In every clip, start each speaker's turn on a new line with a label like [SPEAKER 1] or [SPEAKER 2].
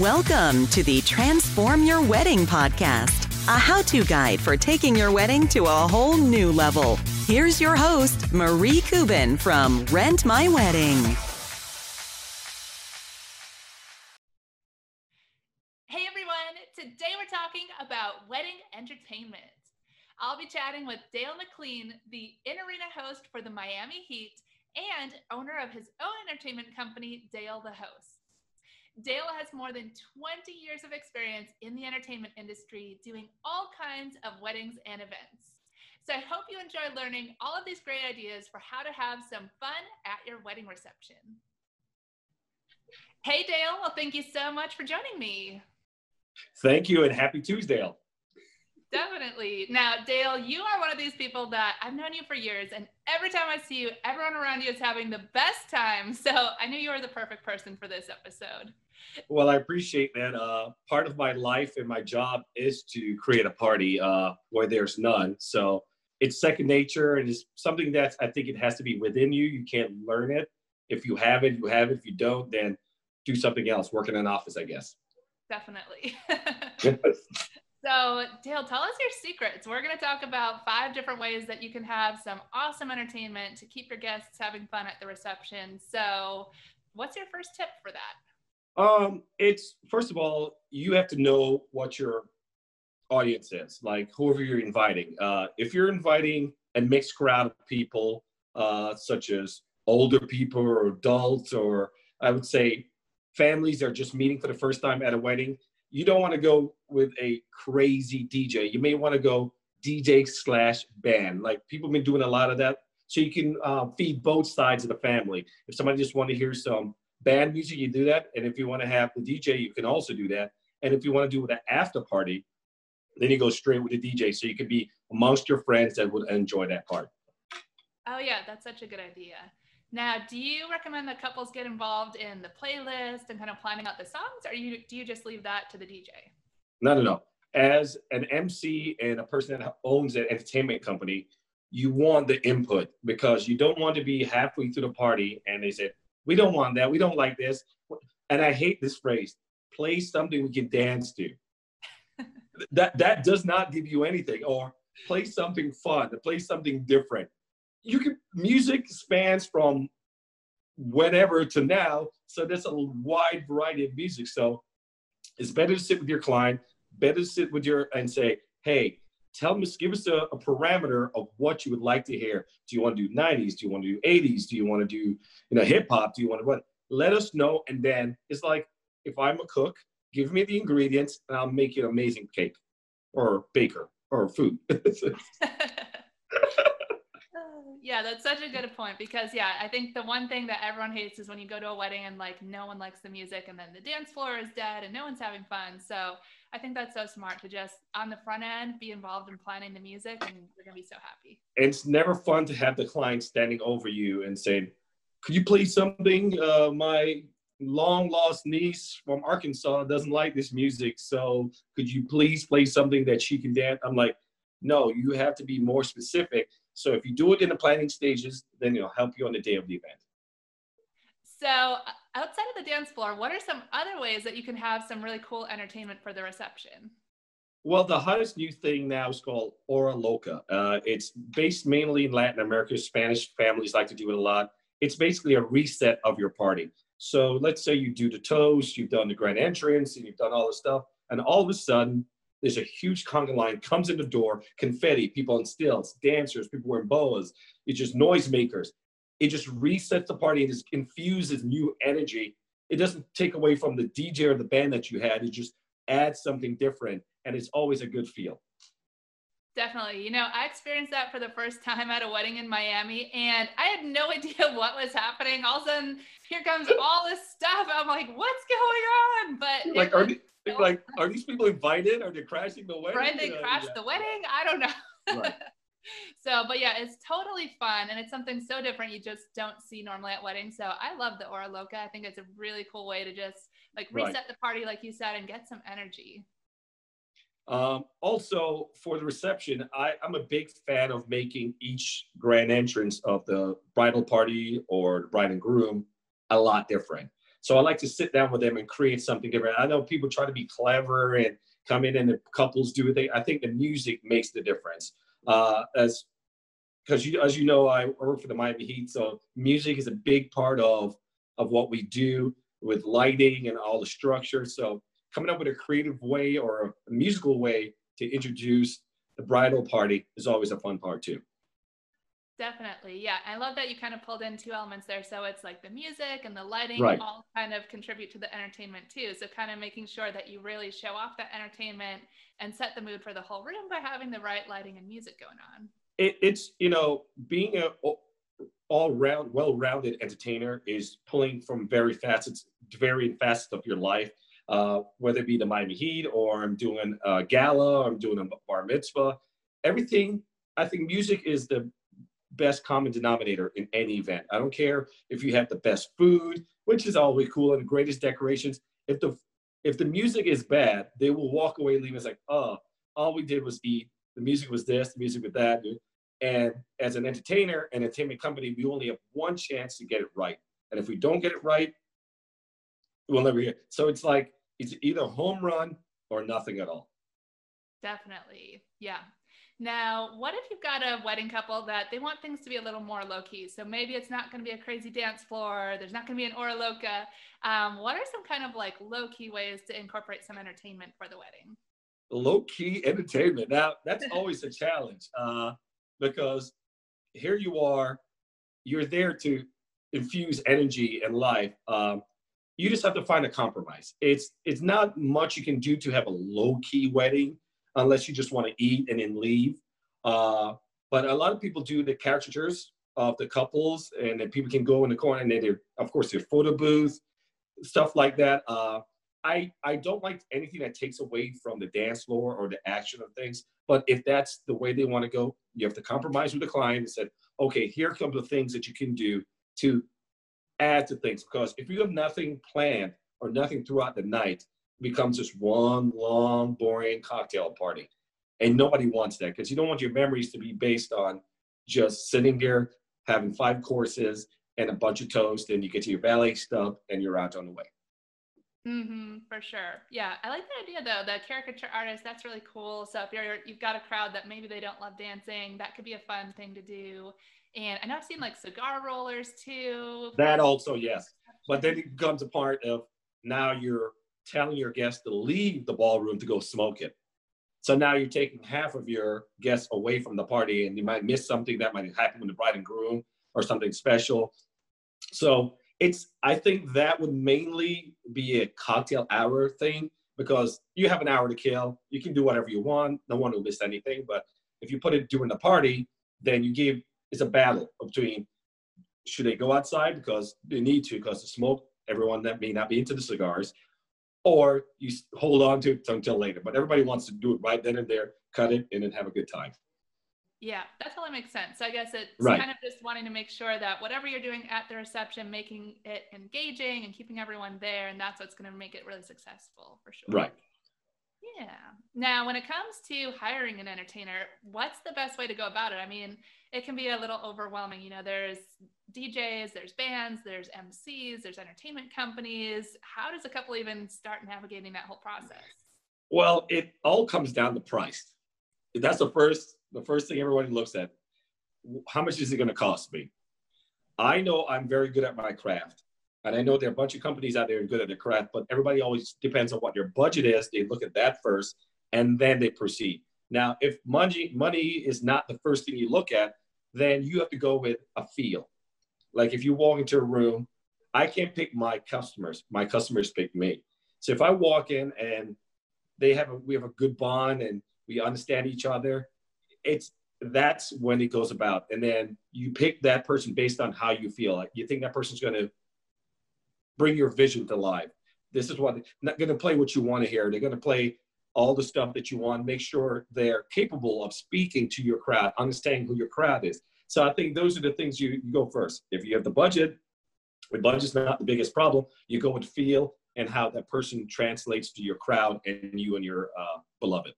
[SPEAKER 1] Welcome to the Transform Your Wedding podcast, a how to guide for taking your wedding to a whole new level. Here's your host, Marie Kubin from Rent My Wedding.
[SPEAKER 2] Hey everyone, today we're talking about wedding entertainment. I'll be chatting with Dale McLean, the in arena host for the Miami Heat and owner of his own entertainment company, Dale the Host. Dale has more than 20 years of experience in the entertainment industry doing all kinds of weddings and events. So I hope you enjoy learning all of these great ideas for how to have some fun at your wedding reception. Hey, Dale. Well, thank you so much for joining me.
[SPEAKER 3] Thank you and happy Tuesday.
[SPEAKER 2] Definitely. Now, Dale, you are one of these people that I've known you for years, and every time I see you, everyone around you is having the best time. So I knew you were the perfect person for this episode.
[SPEAKER 3] Well, I appreciate that. Uh, part of my life and my job is to create a party uh, where there's none. So it's second nature and it's something that I think it has to be within you. You can't learn it. If you have it, you have it. If you don't, then do something else. Work in an office, I guess.
[SPEAKER 2] Definitely. so, Dale, tell us your secrets. We're going to talk about five different ways that you can have some awesome entertainment to keep your guests having fun at the reception. So, what's your first tip for that?
[SPEAKER 3] Um, it's first of all, you have to know what your audience is, like whoever you're inviting. Uh, if you're inviting a mixed crowd of people, uh, such as older people or adults, or I would say families that are just meeting for the first time at a wedding, you don't want to go with a crazy DJ. You may want to go DJ slash band. Like people have been doing a lot of that, so you can uh, feed both sides of the family. If somebody just want to hear some band music, you do that. And if you want to have the DJ, you can also do that. And if you want to do with an after party, then you go straight with the DJ. So you could be amongst your friends that would enjoy that part.
[SPEAKER 2] Oh, yeah, that's such a good idea. Now, do you recommend that couples get involved in the playlist and kind of planning out the songs, or you, do you just leave that to the DJ?
[SPEAKER 3] No, no, no. As an MC and a person that owns an entertainment company, you want the input because you don't want to be halfway through the party and they say, we don't want that. We don't like this. And I hate this phrase play something we can dance to. that, that does not give you anything. Or play something fun, play something different. You can, music spans from whenever to now. So there's a wide variety of music. So it's better to sit with your client, better to sit with your and say, hey, tell us, give us a, a, parameter of what you would like to hear. Do you want to do 90s? Do you want to do 80s? Do you want to do, you know, hip hop? Do you want to what? Let us know. And then it's like, if I'm a cook, give me the ingredients and I'll make you an amazing cake or baker or food.
[SPEAKER 2] yeah, that's such a good point because yeah, I think the one thing that everyone hates is when you go to a wedding and like no one likes the music and then the dance floor is dead and no one's having fun. So I think that's so smart to just on the front end be involved in planning the music and you're gonna be so happy.
[SPEAKER 3] It's never fun to have the client standing over you and saying, Could you play something? Uh, my long lost niece from Arkansas doesn't like this music. So could you please play something that she can dance? I'm like, no, you have to be more specific. So if you do it in the planning stages, then it'll help you on the day of the event.
[SPEAKER 2] So outside of the dance floor, what are some other ways that you can have some really cool entertainment for the reception?
[SPEAKER 3] Well, the hottest new thing now is called Hora Loca. Uh, it's based mainly in Latin America. Spanish families like to do it a lot. It's basically a reset of your party. So let's say you do the toast, you've done the grand entrance, and you've done all this stuff, and all of a sudden there's a huge conga line comes in the door, confetti, people on stilts, dancers, people wearing boas. It's just noisemakers it just resets the party It just infuses new energy. It doesn't take away from the DJ or the band that you had. It just adds something different, and it's always a good feel.
[SPEAKER 2] Definitely. You know, I experienced that for the first time at a wedding in Miami, and I had no idea what was happening. All of a sudden, here comes all this stuff. I'm like, what's going on? But
[SPEAKER 3] like, are, so like, are these people invited? Are they crashing the wedding?
[SPEAKER 2] Right, they uh, crashed yeah. the wedding. I don't know. Right. so, but yeah, it's totally fun and it's something so different you just don't see normally at weddings. So I love the Hora Loca. I think it's a really cool way to just like reset right. the party, like you said, and get some energy.
[SPEAKER 3] Um, also, for the reception, I, I'm a big fan of making each grand entrance of the bridal party or the bride and groom a lot different. So I like to sit down with them and create something different. I know people try to be clever and come in and the couples do it. I think the music makes the difference. Uh, as because you, as you know, I work for the Miami Heat, so music is a big part of of what we do with lighting and all the structure. So coming up with a creative way or a musical way to introduce the bridal party is always a fun part too.
[SPEAKER 2] Definitely. Yeah. I love that you kind of pulled in two elements there. So it's like the music and the lighting
[SPEAKER 3] right.
[SPEAKER 2] all kind of contribute to the entertainment too. So kind of making sure that you really show off that entertainment and set the mood for the whole room by having the right lighting and music going on.
[SPEAKER 3] It, it's, you know, being a all round, well-rounded entertainer is pulling from very facets, varying facets of your life. Uh, whether it be the Miami Heat or I'm doing a gala, or I'm doing a bar mitzvah, everything. I think music is the best common denominator in any event. I don't care if you have the best food, which is always cool, and the greatest decorations. If the if the music is bad, they will walk away leaving. It's like, oh, all we did was eat. The music was this, the music was that. And as an entertainer and entertainment company, we only have one chance to get it right. And if we don't get it right, we'll never hear. So it's like it's either home run or nothing at all.
[SPEAKER 2] Definitely. Yeah. Now, what if you've got a wedding couple that they want things to be a little more low key? So maybe it's not going to be a crazy dance floor. There's not going to be an Hora Loca. Um, what are some kind of like low key ways to incorporate some entertainment for the wedding?
[SPEAKER 3] Low key entertainment. Now, that's always a challenge uh, because here you are, you're there to infuse energy and life. Um, you just have to find a compromise. It's it's not much you can do to have a low key wedding unless you just want to eat and then leave. Uh, but a lot of people do the caricatures of the couples, and then people can go in the corner and then, of course, their photo booth, stuff like that. Uh, I I don't like anything that takes away from the dance floor or the action of things. But if that's the way they want to go, you have to compromise with the client and said, okay, here come the things that you can do to add to things. Because if you have nothing planned or nothing throughout the night, becomes just one long, boring cocktail party. And nobody wants that because you don't want your memories to be based on just sitting there having five courses and a bunch of toast, and you get to your ballet stuff and you're out on the way.
[SPEAKER 2] Mm-hmm, for sure. Yeah, I like the idea though. The caricature artist, that's really cool. So if you're you've got a crowd that maybe they don't love dancing, that could be a fun thing to do. And I know I've seen like cigar rollers too.
[SPEAKER 3] That also, yes. But then it becomes a part of now you're telling your guests to leave the ballroom to go smoke it. So now you're taking half of your guests away from the party and you might miss something that might happen with the bride and groom or something special. So it's, I think that would mainly be a cocktail hour thing because you have an hour to kill. You can do whatever you want. No one will miss anything. But if you put it during the party, then you give, it's a battle between should they go outside because they need to because the smoke, everyone that may not be into the cigars, or you hold on to it until later. But everybody wants to do it right then and there, cut it, and then have a good time.
[SPEAKER 2] Yeah, that totally makes sense. So I guess it's
[SPEAKER 3] right.
[SPEAKER 2] kind of just wanting to make sure that whatever you're doing at the reception, making it engaging and keeping everyone there, and that's what's going to make it really successful for sure.
[SPEAKER 3] Right.
[SPEAKER 2] Yeah. Now, when it comes to hiring an entertainer, what's the best way to go about it? I mean, it can be a little overwhelming. You know, there's DJs, there's bands, there's MCs, there's entertainment companies. How does a couple even start navigating that whole process?
[SPEAKER 3] Well, it all comes down to price. That's the first the first thing everybody looks at. How much is it going to cost me? I know I'm very good at my craft. And I know there are a bunch of companies out there good at their craft, but everybody always depends on what your budget is. They look at that first and then they proceed. Now, if money money is not the first thing you look at, then you have to go with a feel. Like if you walk into a room, I can't pick my customers. My customers pick me. So if I walk in and they have a, we have a good bond and we understand each other, it's that's when it goes about. And then you pick that person based on how you feel. Like you think that person's going to bring your vision to life. This is what not going to play what you want to hear. They're going to play all the stuff that you want. Make sure they're capable of speaking to your crowd, understanding who your crowd is. So I think those are the things you, you go first. If you have the budget, the budget's not the biggest problem. You go with feel and how that person translates to your crowd and you and your uh, beloved.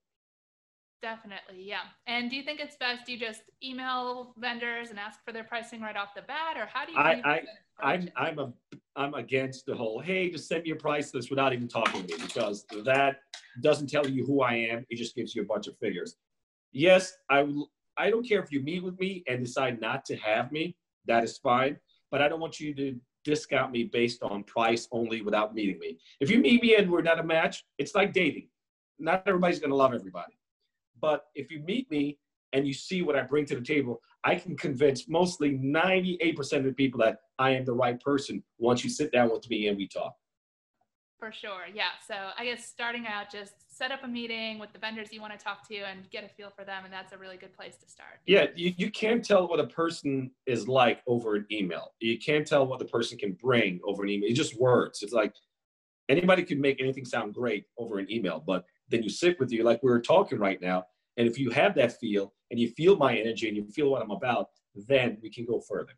[SPEAKER 2] Definitely, yeah. And do you think it's best you just email vendors and ask for their pricing right off the bat, or how do you?
[SPEAKER 3] I, I I'm I'm a I'm against the whole hey just send me a price list without even talking to me because that doesn't tell you who I am. It just gives you a bunch of figures. Yes, I I don't care if you meet with me and decide not to have me. That is fine, but I don't want you to discount me based on price only without meeting me. If you meet me and we're not a match, it's like dating. Not everybody's going to love everybody. But if you meet me and you see what I bring to the table, I can convince mostly 98% of the people that I am the right person once you sit down with me and we talk.
[SPEAKER 2] For sure. Yeah. So I guess starting out, just set up a meeting with the vendors you want to talk to and get a feel for them. And that's a really good place to start.
[SPEAKER 3] Yeah. You, you can't tell what a person is like over an email. You can't tell what the person can bring over an email. It's just words. It's like anybody can make anything sound great over an email, but then you sit with you like we're talking right now. And if you have that feel and you feel my energy and you feel what I'm about, then we can go further.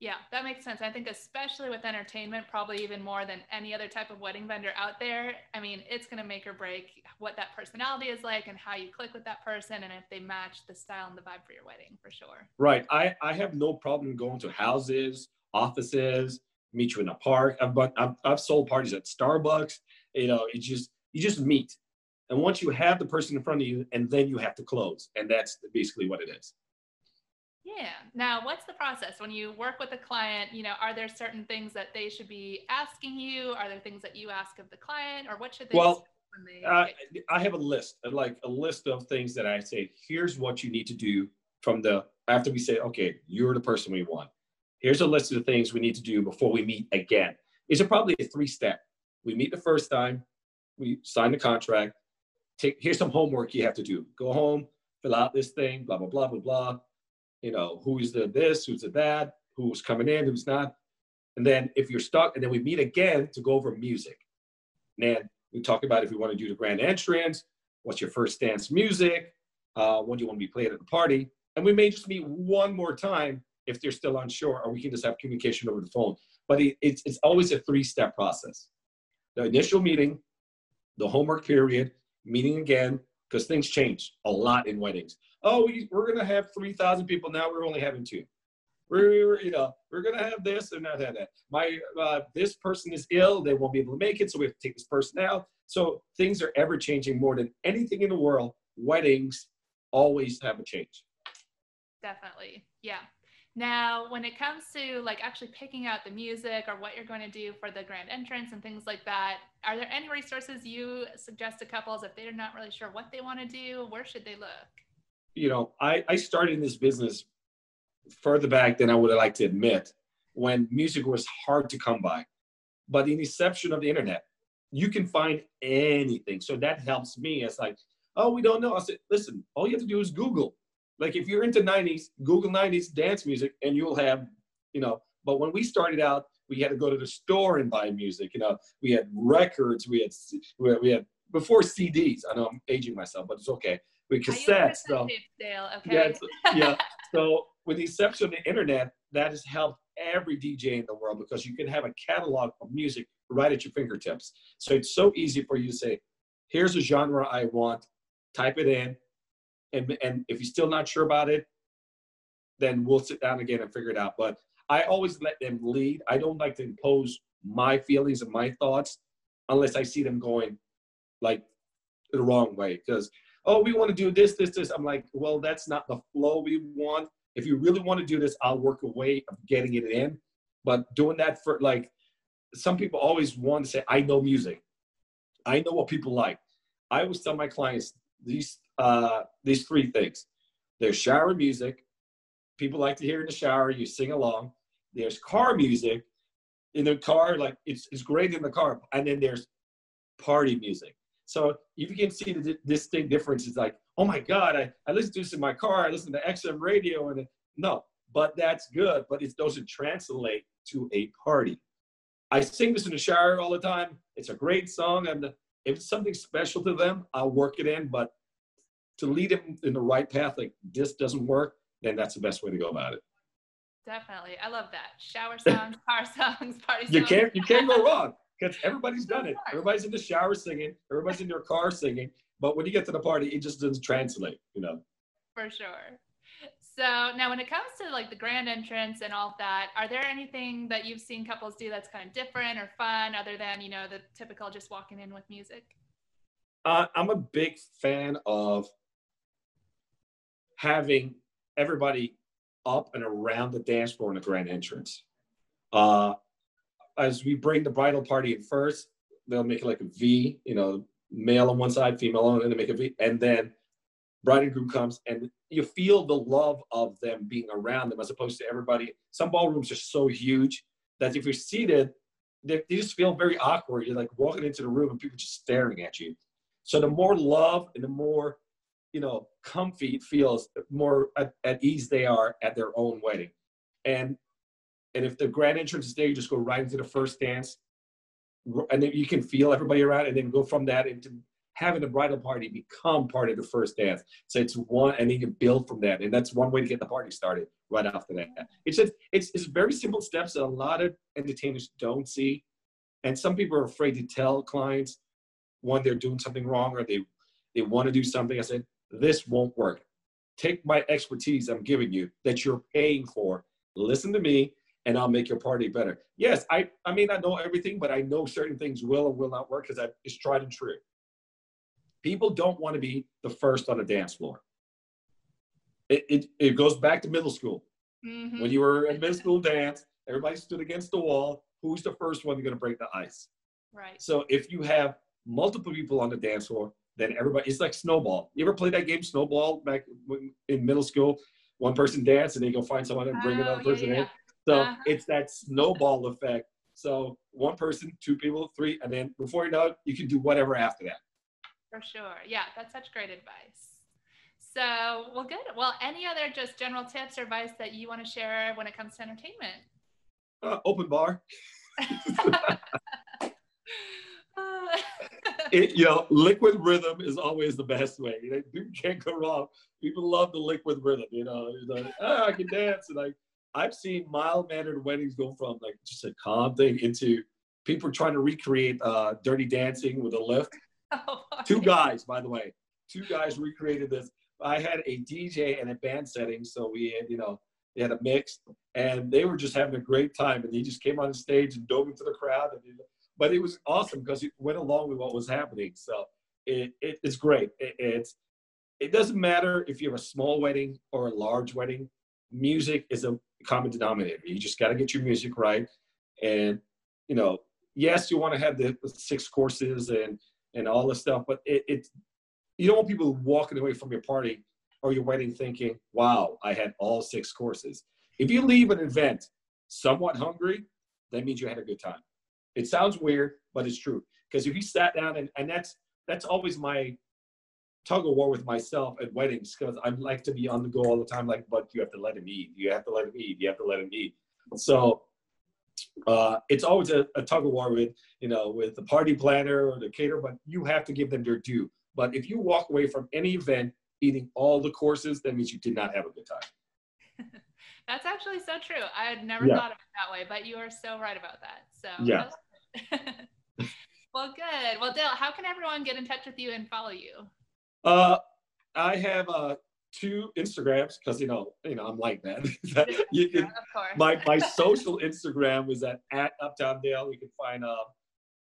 [SPEAKER 2] Yeah, that makes sense. I think especially with entertainment, probably even more than any other type of wedding vendor out there. I mean, it's going to make or break what that personality is like and how you click with that person and if they match the style and the vibe for your wedding, for sure.
[SPEAKER 3] Right. I, I have no problem going to houses, offices, meet you in a park. I've, I've, I've sold parties at Starbucks. You know, it just, you just meet. And once you have the person in front of you, and then you have to close. And that's basically what it is.
[SPEAKER 2] Yeah. Now, what's the process when you work with a client? You know, are there certain things that they should be asking you? Are there things that you ask of the client, or what should they?
[SPEAKER 3] Well, they uh, I have a list, like a list of things that I say. Here's what you need to do from the after we say, okay, you're the person we want. Here's a list of the things we need to do before we meet again. Is it probably a three step? We meet the first time, we sign the contract. Take here's some homework you have to do. Go home, fill out this thing, blah blah blah blah blah you know, who's the this, who's the that, who's coming in, who's not. And then if you're stuck, and then we meet again to go over music. And then we talk about if we want to do the grand entrance, what's your first dance music, uh, when do you want to be played at the party. And we may just meet one more time if they're still unsure, or we can just have communication over the phone. But it, it's, it's always a three step process the initial meeting, the homework period, meeting again, because things change a lot in weddings oh, we, we're going to have 3,000 people. Now we're only having two. We're, you know, we're going to have this and not have that. My, uh, this person is ill. They won't be able to make it. So we have to take this person out. So things are ever changing more than anything in the world. Weddings always have a change.
[SPEAKER 2] Definitely. Yeah. Now, when it comes to like actually picking out the music or what you're going to do for the grand entrance and things like that, are there any resources you suggest to couples if they're not really sure what they want to do? Where should they look?
[SPEAKER 3] you know, I, I started in this business further back than I would like to admit when music was hard to come by. But in the inception of the internet, you can find anything. So that helps me. It's like, oh, we don't know. I said, listen, all you have to do is Google. Like if you're into 90s, Google 90s dance music and you'll have, you know, but when we started out, we had to go to the store and buy music. You know, we had records, we had we had before CDs. I know I'm aging myself, but it's okay with cassettes. So,
[SPEAKER 2] Dale, okay.
[SPEAKER 3] Uh, yeah, yeah. So with the exception of the internet, that has helped every DJ in the world because you can have a catalog of music right at your fingertips. So it's so easy for you to say, here's a genre I want, type it in, and, and if you're still not sure about it, then we'll sit down again and figure it out. But I always let them lead. I don't like to impose my feelings and my thoughts unless I see them going like the wrong way. Because oh, we want to do this, this, this. I'm like, well, that's not the flow we want. If you really want to do this, I'll work a way of getting it in. But doing that for like, some people always want to say, I know music. I know what people like. I always tell my clients these uh, these three things. There's shower music. People like to hear in the shower. You sing along. There's car music. In the car, like it's, it's great in the car. And then there's party music. So you can see the distinct difference. It's like, oh my God, I, I listen to this in my car, I listen to XM radio, and no, but that's good, but it doesn't translate to a party. I sing this in the shower all the time. It's a great song, and if it's something special to them, I'll work it in. But to lead them in the right path, like this doesn't work, then that's the best way to go about it.
[SPEAKER 2] Definitely, I love that. Shower songs, car songs, party songs.
[SPEAKER 3] You can't, you can't go wrong because everybody's done it. Everybody's in the shower singing, everybody's in their car singing, but when you get to the party, it just doesn't translate, you know.
[SPEAKER 2] For sure. So now when it comes to like the grand entrance and all that, are there anything that you've seen couples do that's kind of different or fun other than, you know, the typical just walking in with music?
[SPEAKER 3] Uh, I'm a big fan of having everybody up and around the dance floor in the grand entrance. Uh, as we bring the bridal party in first, they'll make it like a V, you know, male on one side, female on, and they make a V, and then bride and groom comes, and you feel the love of them being around them as opposed to everybody. Some ballrooms are so huge that if you're seated, they, they just feel very awkward. You're like walking into the room and people just staring at you. So the more love and the more, you know, comfy feels, more at, at ease they are at their own wedding. And and if the grand entrance is there, you just go right into the first dance, and then you can feel everybody around, and then go from that into having the bridal party become part of the first dance. So it's one, and then you build from that, and that's one way to get the party started right after that. It's just it's it's very simple steps that a lot of entertainers don't see, and some people are afraid to tell clients when they're doing something wrong or they they want to do something. I said this won't work. Take my expertise I'm giving you that you're paying for. Listen to me, and I'll make your party better. Yes, I I may not know everything, but I know certain things will and will not work because it's tried and true. People don't want to be the first on the dance floor. It, it, it goes back to middle school. Mm-hmm. When you were in middle school dance, everybody stood against the wall. Who's the first one going to break the ice?
[SPEAKER 2] Right.
[SPEAKER 3] So if you have multiple people on the dance floor, then everybody, it's like snowball. You ever play that game, snowball, back in middle school? One person dance and then you go find someone and bring oh, another person yeah, yeah. in. So uh-huh. it's that snowball effect. So one person, two people, three, and then before you know it, you can do whatever after that.
[SPEAKER 2] For sure. Yeah, that's such great advice. So, well, good. Well, any other just general tips or advice that you want to share when it comes to entertainment?
[SPEAKER 3] Uh, open bar. it, you know, liquid rhythm is always the best way. You, know, you can't go wrong. People love the liquid rhythm. You know, like, oh, I can dance, and like I've seen mild mannered weddings go from like just a calm thing into people trying to recreate uh, Dirty Dancing with a lift. Oh, Two guys, by the way, two guys recreated this. I had a DJ and a band setting, so we had, you know, they had a mix, and they were just having a great time. And he just came on stage and dove into the crowd. And, but it was awesome because it went along with what was happening. So it, it it's great. It, it's it doesn't matter if you have a small wedding or a large wedding. Music is a common denominator. You just got to get your music right, and you know, yes, you want to have the six courses and and all this stuff. But it, it you don't want people walking away from your party or your wedding thinking, wow, I had all six courses. If you leave an event somewhat hungry, that means you had a good time. It sounds weird, but it's true. Because if you sat down and, and that's that's always my tug of war with myself at weddings because I like to be on the go all the time. Like, but you have to let him eat. You have to let him eat. You have to let him eat. So uh, it's always a, a, tug of war with you know with the party planner or the caterer, but you have to give them their due. But if you walk away from any event eating all the courses, that means you did not have a good time.
[SPEAKER 2] That's actually so true. I had never yeah. thought of it that way, but you are so right about that. So
[SPEAKER 3] yeah.
[SPEAKER 2] well, good. Well, Dale, how can everyone get in touch with you and follow you?
[SPEAKER 3] Uh, I have uh, two Instagrams because you know, you know, I'm like that. you can, my my social Instagram is at at Uptown Dale. You can find uh,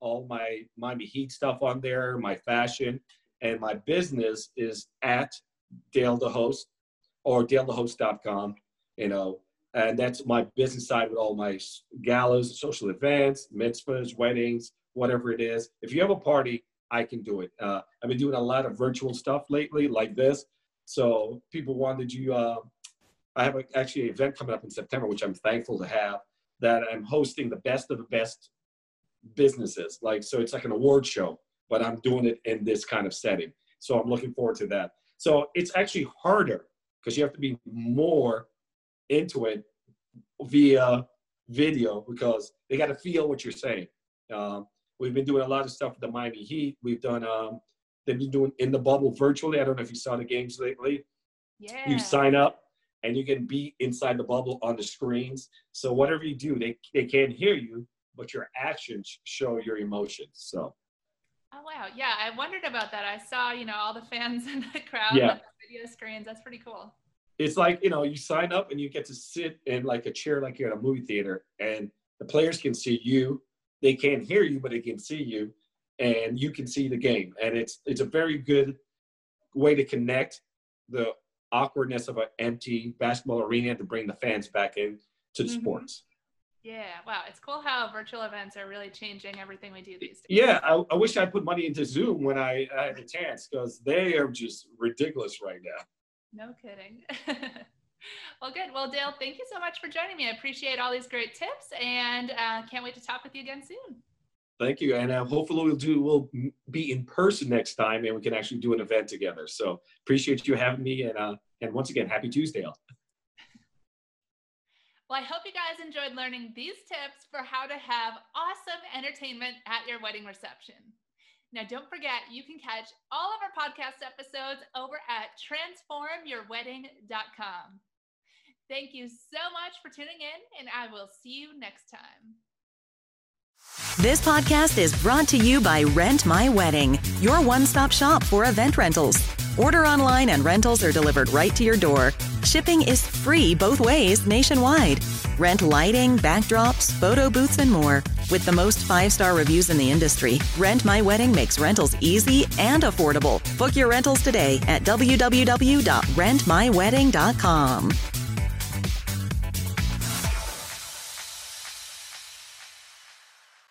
[SPEAKER 3] all my Miami Heat stuff on there, my fashion, and my business is at Dale the Host or DaleTheHost.com. You know, and that's my business side with all my galas, social events, mitzvahs, weddings, whatever it is. If you have a party, I can do it. Uh, I've been doing a lot of virtual stuff lately, like this. So people wanted you. Uh, I have a, actually an event coming up in September, which I'm thankful to have. That I'm hosting the best of the best businesses. Like so, it's like an award show, but I'm doing it in this kind of setting. So I'm looking forward to that. So it's actually harder because you have to be more into it via video because they got to feel what you're saying. Um, we've been doing a lot of stuff with the Miami Heat. We've done um, They've been doing in the bubble virtually. I don't know if you saw the games lately.
[SPEAKER 2] Yeah.
[SPEAKER 3] You sign up and you can be inside the bubble on the screens. So whatever you do, they, they can't hear you, but your actions show your emotions. So.
[SPEAKER 2] Oh wow, yeah, I wondered about that. I saw, you know, all the fans in the crowd
[SPEAKER 3] yeah.
[SPEAKER 2] the video screens. That's pretty cool.
[SPEAKER 3] It's like you know you sign up and you get to sit in like a chair like you're at a movie theater and the players can see you. They can't hear you but they can see you and you can see the game. And it's it's a very good way to connect the awkwardness of an empty basketball arena to bring the fans back in to the mm-hmm. sports.
[SPEAKER 2] Yeah wow it's cool how virtual events are really changing everything we do these days.
[SPEAKER 3] Yeah i, I wish i put money into zoom when i, I had a chance because they are just ridiculous right now
[SPEAKER 2] no kidding. well, good. Well, Dale, thank you so much for joining me. I appreciate all these great tips and uh, can't wait to talk with you again soon.
[SPEAKER 3] Thank you, and uh, hopefully we'll do we'll be in person next time, and we can actually do an event together. So appreciate you having me, and uh, and once again, happy Tuesday.
[SPEAKER 2] well, I hope you guys enjoyed learning these tips for how to have awesome entertainment at your wedding reception. Now, don't forget, you can catch all of our podcast episodes over at transformyourwedding.com. Thank you so much for tuning in, and I will see you next time.
[SPEAKER 1] This podcast is brought to you by Rent My Wedding, your one stop shop for event rentals. Order online and rentals are delivered right to your door. Shipping is free both ways nationwide. Rent lighting, backdrops, photo booths, and more. With the most five star reviews in the industry, Rent My Wedding makes rentals easy and affordable. Book your rentals today at www.rentmywedding.com.